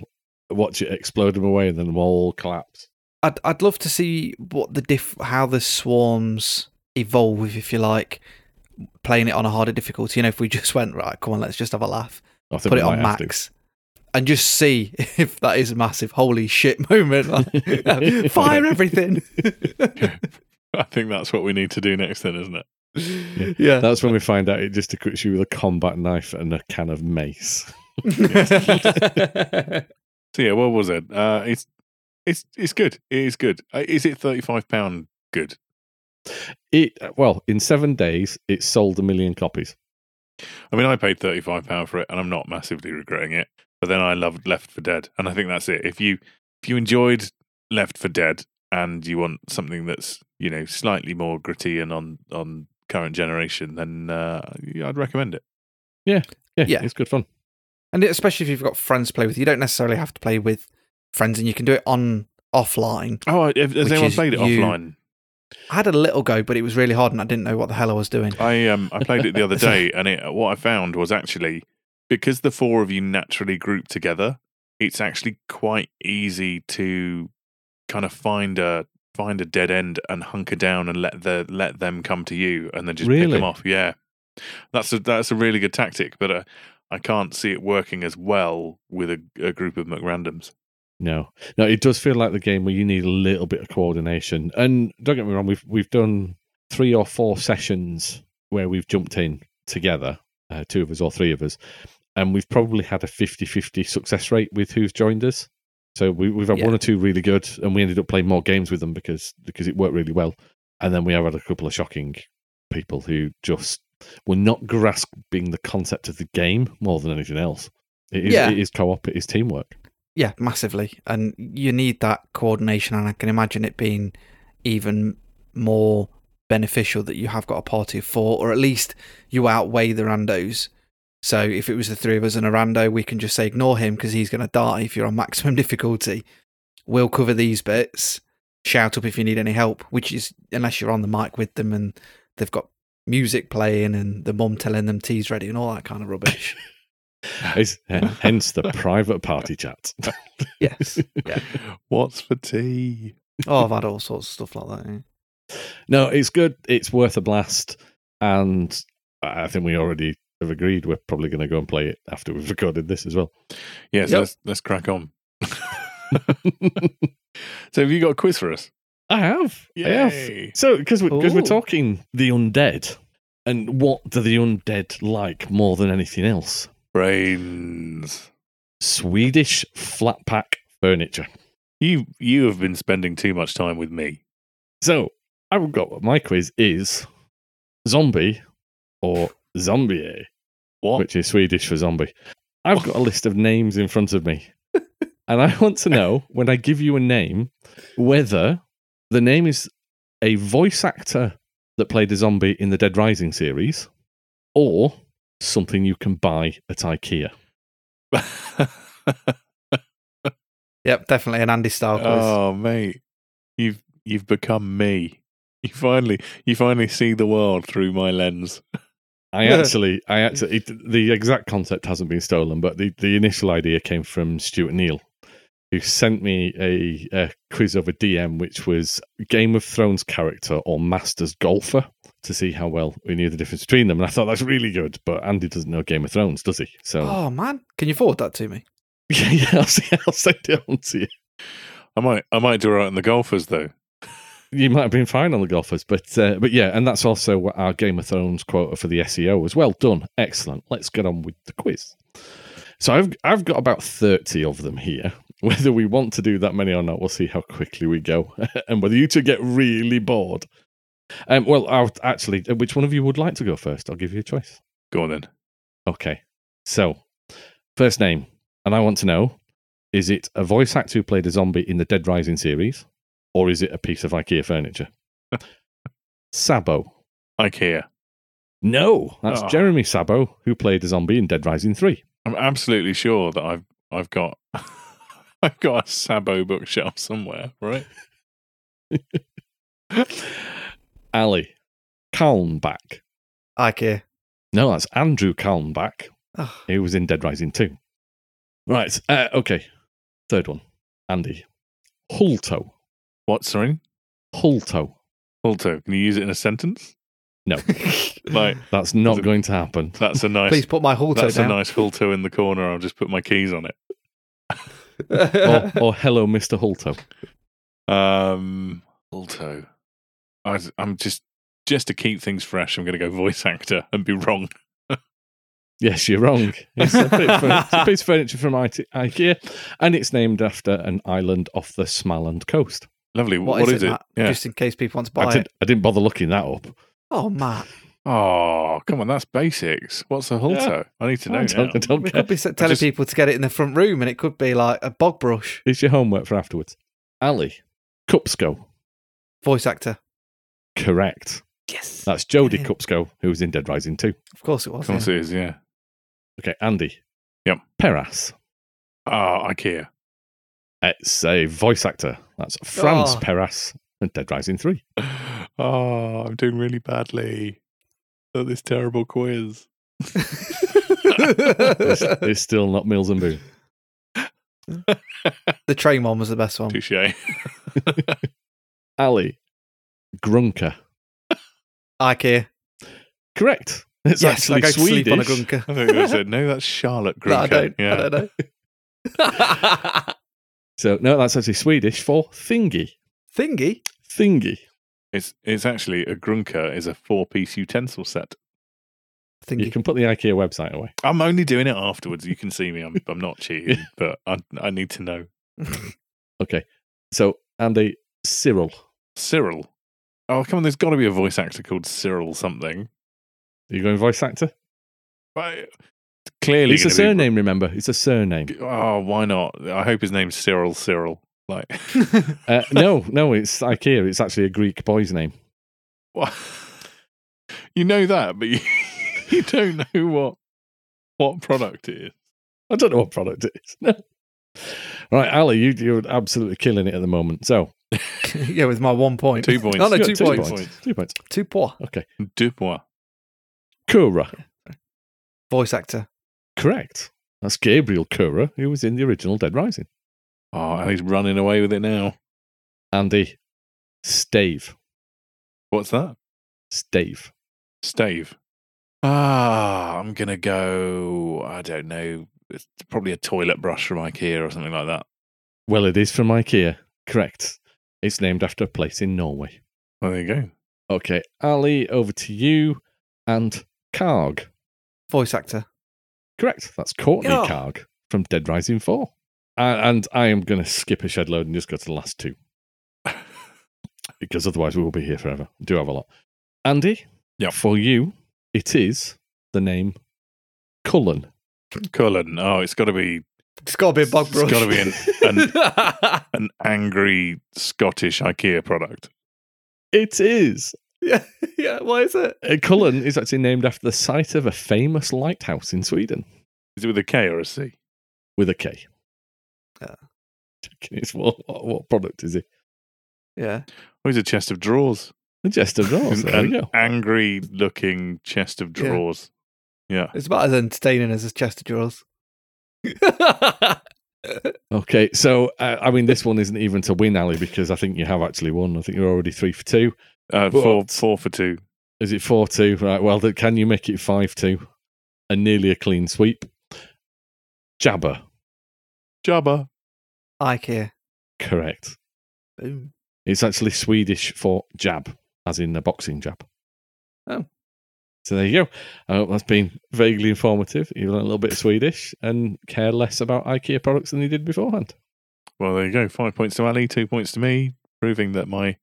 watch it explode them away, and then them all collapse. I'd I'd love to see what the diff how the swarms evolve, if you like, playing it on a harder difficulty. You know, if we just went right, come on, let's just have a laugh, I think put it on might have to. max, and just see if that is a massive holy shit moment. Like, Fire everything. I think that's what we need to do next, then, isn't it? yeah. That's when we find out it just equips you with a combat knife and a can of mace. So yeah, what was it? Uh, it's it's it's good. It is good. Uh, Is it thirty five pound good? It well, in seven days, it sold a million copies. I mean, I paid thirty five pound for it, and I'm not massively regretting it. But then I loved Left 4 Dead, and I think that's it. If you if you enjoyed Left 4 Dead and you want something that's you know slightly more gritty and on on current generation, then uh, I'd recommend it. Yeah, Yeah. yeah, it's good fun. and especially if you've got friends to play with, you don't necessarily have to play with friends, and you can do it on offline. Oh, has anyone played it you- offline? I had a little go, but it was really hard, and I didn't know what the hell I was doing. I um I played it the other day, and it what I found was actually because the four of you naturally group together, it's actually quite easy to kind of find a find a dead end and hunker down and let the let them come to you, and then just pick them off. Yeah, that's a that's a really good tactic, but uh, I can't see it working as well with a, a group of McRandoms. No, no, it does feel like the game where you need a little bit of coordination. And don't get me wrong, we've we've done three or four sessions where we've jumped in together, uh, two of us or three of us, and we've probably had a 50-50 success rate with who's joined us. So we, we've had Yeah. one or two really good, and we ended up playing more games with them because because it worked really well. And then we have had a couple of shocking people who just were not grasping the concept of the game more than anything else. It is, Yeah. it is co-op, it is teamwork. Yeah, massively. And you need that coordination, and I can imagine it being even more beneficial that you have got a party of four, or at least you outweigh the randos So if it was the three of us and a rando, we can just say ignore him because he's going to die if you're on maximum difficulty. We'll cover these bits. Shout up if you need any help, which is unless you're on the mic with them and they've got music playing and the mum telling them tea's ready and all that kind of rubbish. It's, uh, hence the private party chat. yes. Yeah. What's for tea? Oh, I've had all sorts of stuff like that. yeah. No, it's good. It's worth a blast. And I think we already have agreed we're probably going to go and play it after we've recorded this as well. Yes, Yep. let's let's crack on. so have you got a quiz for us? I have. I have. Yay. So, because we're, 'cause we're talking the undead, and what do the undead like more than anything else? Brains. Swedish flat pack furniture. You you have been spending too much time with me. So, I've got what my quiz is zombie or zombie, What? which is Swedish for zombie. I've got a list of names in front of me, and I want to know when I give you a name whether the name is a voice actor that played a zombie in the Dead Rising series or something you can buy at IKEA. Yep, definitely an Andy style quiz. oh mate, you've you've become me. You finally you finally see the world through my lens. I actually, I actually, it, the exact concept hasn't been stolen, but the, the initial idea came from Stuart Neal, who sent me a, a quiz over a DM, which was Game of Thrones character or Masters golfer to see how well we knew the difference between them. And I thought that's really good, but Andy doesn't know Game of Thrones, does he? So Oh man, can you forward that to me? yeah, yeah, I'll, see, I'll send it on to you. I might I might do right on the golfers though. You might have been fine on the golfers, but uh, but yeah, and that's also what our Game of Thrones quota for the SEO as well. Done, excellent. Let's get on with the quiz. So I've I've got about thirty of them here. Whether we want to do that many or not, we'll see how quickly we go, and whether you two get really bored. Um, well, I'll, actually, uh, which one of you would like to go first? I'll give you a choice. Go on then. Okay. So, first name, and I want to know: is it a voice actor who played a zombie in the Dead Rising series, or is it a piece of IKEA furniture? Sabo. IKEA. No, that's Oh. Jeremy Sabo, who played a zombie in Dead Rising 3. I'm absolutely sure that I've I've got I've got a Sabo bookshelf somewhere, right? Ali. Kalmbach. IKEA. No, that's Andrew Kalmbach, Oh, who was in Dead Rising 2. Right, uh, okay. Third one. Andy. Hulto. What, sorry? Hulto. Alto. Can you use it in a sentence? No, Like that's not it- going to happen. that's a nice Please put my Hulto that's a nice Hulto in the corner. I'll just put my keys on it. or, or hello, Mr. Hulto. Um Hulto. I, I'm just just to keep things fresh, I'm gonna go voice actor and be wrong. Yes, you're wrong. It's a, it's a piece of furniture from IT IKEA, and it's named after an island off the Smaland coast. Lovely. what what is, is, it, it? Yeah. Just in case people want to I, buy did, it. I didn't bother looking that up. Oh, Matt. Oh, come on, that's basics. What's a Hulto? I need to know I don't, I don't We care. could be telling just- people to get it in the front room and it could be like a bog brush. It's your homework for afterwards. Ali, Kupsko. Voice actor. Correct. Yes. That's Jodie Yeah. Kupsko, who was in Dead Rising 2. Of course it was. Of course yeah. it is, yeah. Okay, Andy. Yep. Peras. Ah, IKEA. It's a voice actor. That's Franz Oh. Peras in Dead Rising 3. Oh, I'm doing really badly at this terrible quiz. It's, it's still not Mills and Boon. the train one was the best one. Touche. Ali, Grunka. IKEA. Correct. It's yes, I actually go to Swedish. sleep on a gunker. I think they said, no, that's Charlotte No, I Grunka. don't. yeah. I don't know. So no, that's actually Swedish for thingy. Thingy. Thingy. It's it's actually a Grunka is a four piece utensil set. You can put the IKEA website away. I'm only doing it afterwards. You can see me. I'm I'm not cheating, but I I need to know. Okay. So Andy Cyril. Cyril. Oh come on, there's got to be a voice actor called Cyril something. Are you going voice actor? But clearly, It's a gonna be- surname, remember? It's a surname. Oh, why not? I hope his name's Cyril. Cyril. Like, Uh, no, no, it's IKEA. It's actually a Greek boy's name. what? You know that, but you, you don't know what. what product it is. I don't know what product it is. No. Right, Ali, you, you're absolutely killing it at the moment. So, yeah, with my one point. Two points. No, no, you two, got points. points. Two points. Two points. Okay. Dubois. Kura. Voice actor. Correct. That's Gabriel Kura, who was in the original Dead Rising. Oh, and he's running away with it now. Andy Stave. What's that? Stave. Stave. Ah, I'm gonna go. I don't know. It's probably a toilet brush from IKEA or something like that. Well, it is from IKEA. Correct. It's named after a place in Norway. Well, there you go. Okay, Ali, over to you. And Karg. Voice actor. Correct. That's Courtney Yeah. Karg from Dead Rising 4. Uh, and I am going to skip a shed load and just go to the last two. because otherwise we will be here forever. We do have a lot. Andy? Yep. For you, it is the name Kullen. Kullen. Oh, it's got to be It's got to be a bug brush. It's gotta be an- an angry Scottish IKEA product. It is. yeah, yeah. Why is it? Uh, Kullen is actually named after the site of a famous lighthouse in Sweden Is it with a K or a C? with a K. Ah. It's what, what, what product is it? Yeah. Oh, it's a chest of drawers. A chest of drawers. An- There we an go. angry looking chest of Yeah. drawers. Yeah. It's about as entertaining as a chest of drawers. Okay, so uh, I mean, this one isn't even to win, Ali, because I think you have actually won. I think you're already three for two. Uh, four, But- four for two. Is it four two? Right. Well, then can you make it five two? And nearly a clean sweep. Jabber. Jabba. IKEA. Correct. Boom. It's actually Swedish for jab, as in a boxing jab. Oh. So there you go. I hope that's been vaguely informative. You learn a little bit of Swedish and care less about IKEA products than you did beforehand. Well, there you go. Five points to Ali, two points to me, proving that my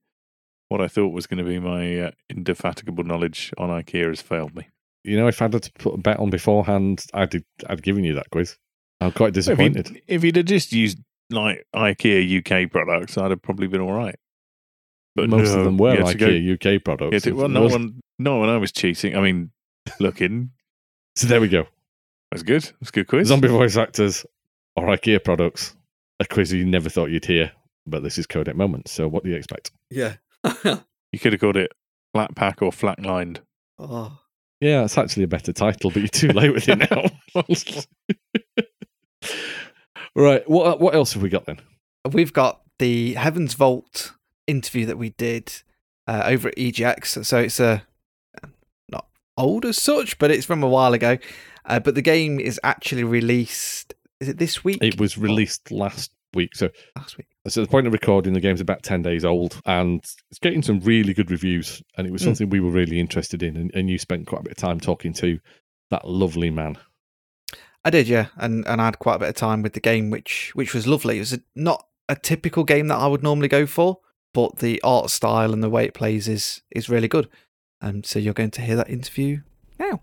what I thought was going to be my uh, indefatigable knowledge on IKEA has failed me. You know, if I'd had to put a bet on beforehand, I'd I'd given you that quiz. I'm quite If disappointed. you'd, if you'd have just used like IKEA UK products, I'd have probably been all right. But Most no, of them were you had to go- IKEA UK products. you had to- well, no one, no one. I was cheating. I mean, looking. So there we go. That's good. That's a good quiz. Zombie voice actors or IKEA products. A quiz you never thought you'd hear, but this is Codec Moments. So what do you expect? Yeah. You could have called it flat pack or flat lined. oh. Yeah, it's actually a better title, but you're too late with it now. right. What what else have we got then? We've got the Heaven's Vault interview that we did uh, over at EGX. So it's a not old as such, but it's from a while ago. Uh, but the game is actually released. Is it this week? It was released last week. So last week. So the point of recording, the game's about 10 days old and it's getting some really good reviews. And it was Mm. something we were really interested in. And, and you spent quite a bit of time talking to that lovely man. I did, yeah, and and I had quite a bit of time with the game, which which was lovely. It was a, not a typical game that I would normally go for, but the art style and the way it plays is is really good. Um, so you're going to hear that interview now.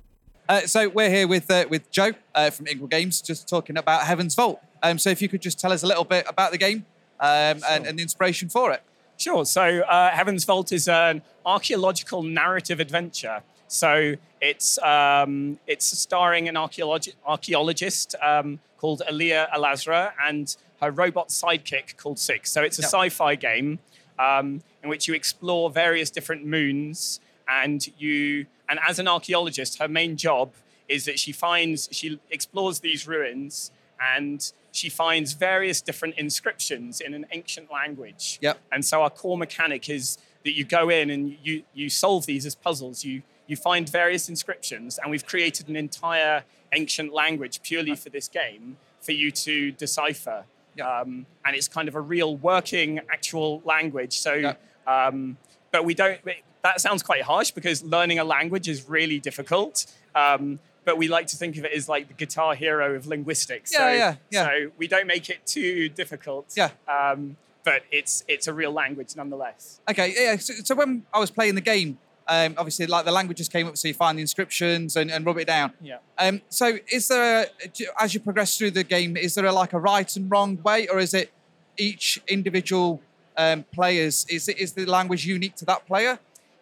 Uh, so we're here with uh, with Joe uh, from Inkle Games, just talking about Heaven's Vault. Um, so if you could just tell us a little bit about the game um, and, and the inspiration for it. Sure. So, uh, Heaven's Vault is an archaeological narrative adventure. So it's um, it's starring an archaeologi- archaeologist um, called Aliya Elasra and her robot sidekick called Six. So it's a Yep. sci-fi game um, in which you explore various different moons, and you and as an archaeologist, her main job is that she finds she explores these ruins and she finds various different inscriptions in an ancient language. Yep. And so our core mechanic is that you go in and you you solve these as puzzles. You you find various inscriptions, and we've created an entire ancient language purely for this game for you to decipher. Um, and it's kind of a real working actual language. So, Yeah. um, but we don't. That sounds quite harsh because learning a language is really difficult. Um, but we like to think of it as like the guitar hero of linguistics. Yeah, so, yeah, yeah. So we don't make it too difficult. Yeah. Um, but it's it's a real language nonetheless. Okay, yeah. So, so when I was playing the game, um, obviously, like the languages came up, so you find the inscriptions and, and rub it down. Yeah. Um, so, is there, a, as you progress through the game, is there a, like a right and wrong way, or is it each individual um, players? Is it is the language unique to that player?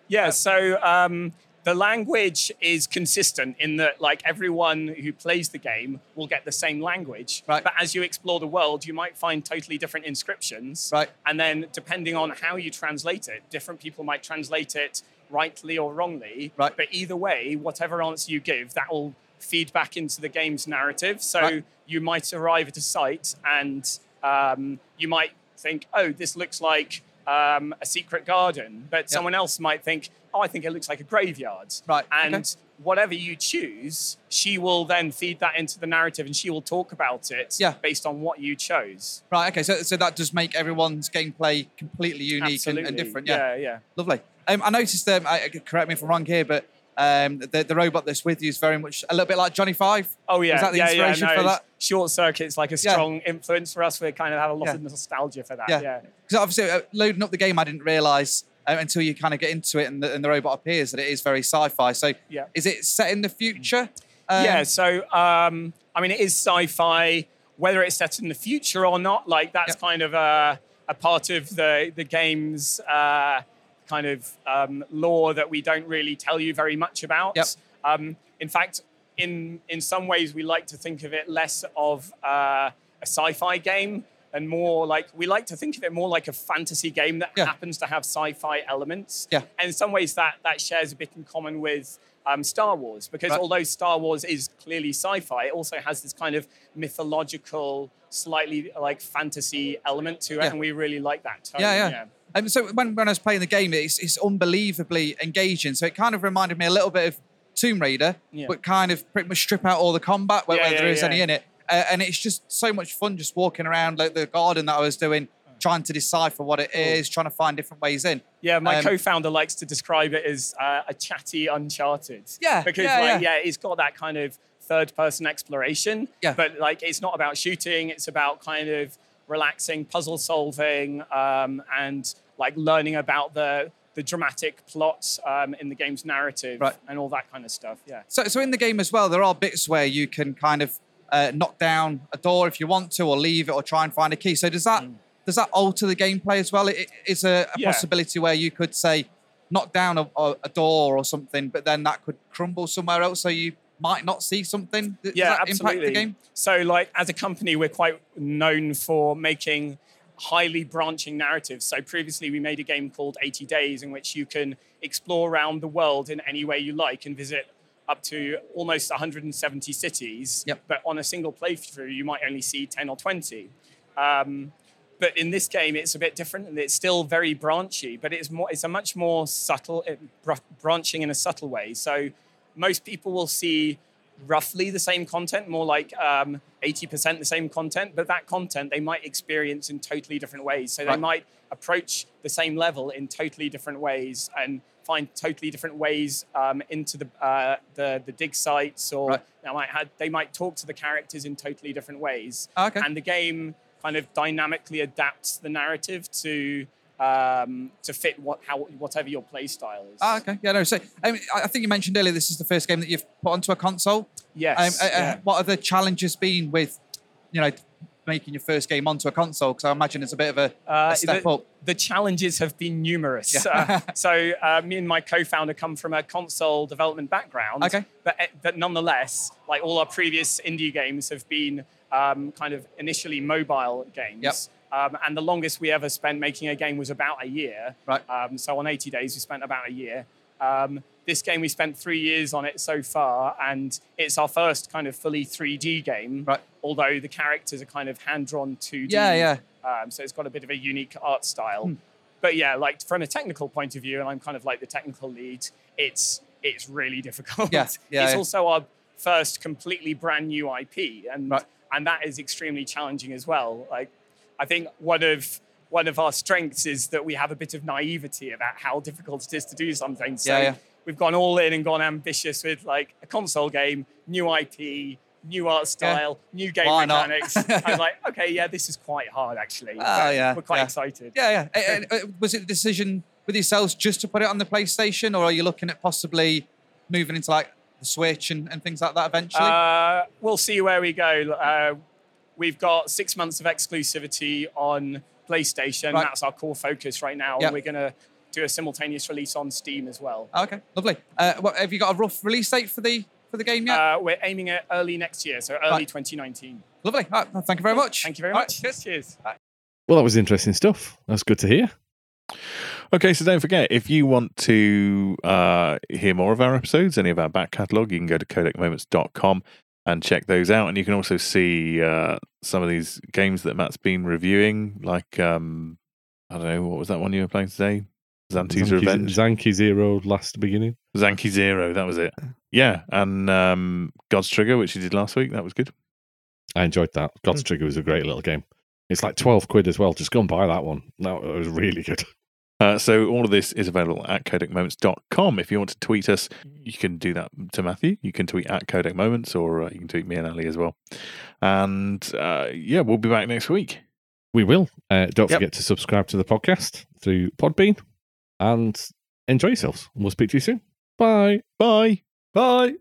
Yeah, so um, the language is consistent in that like everyone who plays the game will get the same language Right. but as you explore the world you might find totally different inscriptions Right. and then depending on how you translate it different people might translate it rightly or wrongly Right. but either way whatever answer you give that will feed back into the game's narrative so Right. you might arrive at a site and um, you might think oh this looks like um, a secret garden but someone else might think oh i think it looks like a graveyard Right, and okay. whatever you choose she will then feed that into the narrative and she will talk about it Yeah. based on what you chose Right. Okay. So, so that does make everyone's gameplay completely unique and, and different. Yeah. yeah yeah Lovely. Um, I noticed. Um, I, correct me if I'm wrong here, but um, the, the robot that's with you is very much a little bit like Johnny Five. Oh yeah, is that the yeah, inspiration yeah, for that? Short Circuit's like a Yeah. strong influence for us. We kind of have a lot Yeah. of nostalgia for that. Yeah. Yeah. Because obviously, uh, loading up the game, I didn't realise uh, until you kind of get into it and the, and the robot appears that it is very sci-fi. So, Yeah. is it set in the future? Um, yeah. So um, I mean, it is sci-fi. Whether it's set in the future or not, like that's kind of a, a part of the the game's uh, kind of um, lore that we don't really tell you very much about. Yep. Um, in fact, in in some ways, we like to think of it less of uh, a sci-fi game and more like we like to think of it more like a fantasy game that Yeah. happens to have sci-fi elements. Yeah. And in some ways, that that shares a bit in common with um, Star Wars because Right. although Star Wars is clearly sci-fi, it also has this kind of mythological, slightly like fantasy element to it, Yeah. and we really like that. Tone. Yeah, yeah. So when, when I was playing the game, it's, it's unbelievably engaging. So it kind of reminded me a little bit of Tomb Raider, Yeah. but kind of pretty much strip out all the combat where, Yeah, where there is any in it. Uh, and it's just so much fun just walking around like the garden that I was doing, trying to decipher what it is, trying to find different ways in. Yeah, my Um, co-founder likes to describe it as uh, a chatty Uncharted. Yeah, because yeah, like yeah. yeah. it's got that kind of third-person exploration. Yeah. but like it's not about shooting; it's about kind of relaxing, puzzle solving, um, and like learning about the the dramatic plots um, in the game's narrative Right. and all that kind of stuff. Yeah. So, so in the game as well, there are bits where you can kind of uh, knock down a door if you want to, or leave it, or try and find a key. So does that does that alter the gameplay as well? It, it's a, a Mm. Yeah. possibility where you could say knock down a, a a door or something, but then that could crumble somewhere else, so you might not see something. Does yeah, that absolutely. impact the game? So, like as a company, we're quite known for making highly branching narratives. So previously, we made a game called 80 Days, in which you can explore around the world in any way you like and visit up to almost 170 cities. Yep. But on a single playthrough, you might only see 10 or 20. Um, but in this game, it's a bit different, and it's still very branchy. But it's more, it's a much more subtle, it, br- branching in a subtle way. So most people will see roughly the same content, more like um, 80% the same content, but that content they might experience in totally different ways. So they Right. might approach the same level in totally different ways and find totally different ways um, into the, uh, the the dig sites, or Right. they might have, they might talk to the characters in totally different ways. Ah, okay. And the game kind of dynamically adapts the narrative to um, to fit what how whatever your play style is. Ah, okay. Yeah, no. So I I think you mentioned earlier this is the first game that you've put onto a console. Yes. Um, uh, uh, yeah. What are the challenges been with, you know, making your first game onto a console? Because I imagine it's a bit of a, Uh, a step the, up. the challenges have been numerous. Yeah. Uh, so uh, me and my co-founder come from a console development background. Okay. But, eh, but nonetheless, like all our previous indie games have been um, kind of initially mobile games. Yep. Um, and the longest we ever spent making a game was about a year. Right. Um, so on 80 days, we spent about a year. Um, this game, we spent three years on it so far, and it's our first kind of fully 3D game. Right. Although the characters are kind of hand-drawn 2D. Yeah, yeah. Um, so it's got a bit of a unique art style. Hmm. But yeah, like from a technical point of view, and I'm kind of like the technical lead. It's it's really difficult. Yeah, yeah, it's yeah. also our first completely brand new IP, and Right. and that is extremely challenging as well. Like, I think one of one of our strengths is that we have a bit of naivety about how difficult it is to do something. So Yeah, yeah. we've gone all in and gone ambitious with like a console game, new IP, new art style, new game Why mechanics. I'm like, okay, yeah, this is quite hard actually. Oh, yeah, we're quite yeah. excited. Yeah, yeah. Uh, uh, was it a decision with yourselves just to put it on the PlayStation, or are you looking at possibly moving into like the Switch and, and things like that eventually? Uh, we'll see where we go. Uh, we've got six months of exclusivity on PlayStation. Right. That's our core focus right now. Yep. We're going to do a simultaneous release on Steam as well. Okay, lovely. Uh, what, have you got a rough release date for the for the game yet? Uh, we're aiming at early next year, so early Right. 2019. lovely. All right, well, thank you very much. Thank you very All right, much. cheers. Cheers. Well, that was interesting stuff. That's good to hear. Okay, so don't forget if you want to uh, hear more of our episodes, any of our back catalogue, you can go to codecmoments.com and check those out. And you can also see uh, some of these games that Matt's been reviewing, like, um, I don't know, what was that one you were playing today? Zanti's Revenge? Zanki Zero last beginning. Zanki Zero, that was it. Yeah, and um, God's Trigger, which you did last week, that was good. I enjoyed that. God's Trigger was a great little game. It's like 12 quid as well. Just go and buy that one. That was really good. Uh, so all of this is available at codecmoments.com. If you want to tweet us, you can do that to Matthew. You can tweet at Codec Moments or uh, you can tweet me and Ali as well. And uh, yeah, we'll be back next week. We will. Uh, don't Yep. forget to subscribe to the podcast through Podbean and enjoy yourselves. We'll speak to you soon. Bye. Bye. Bye.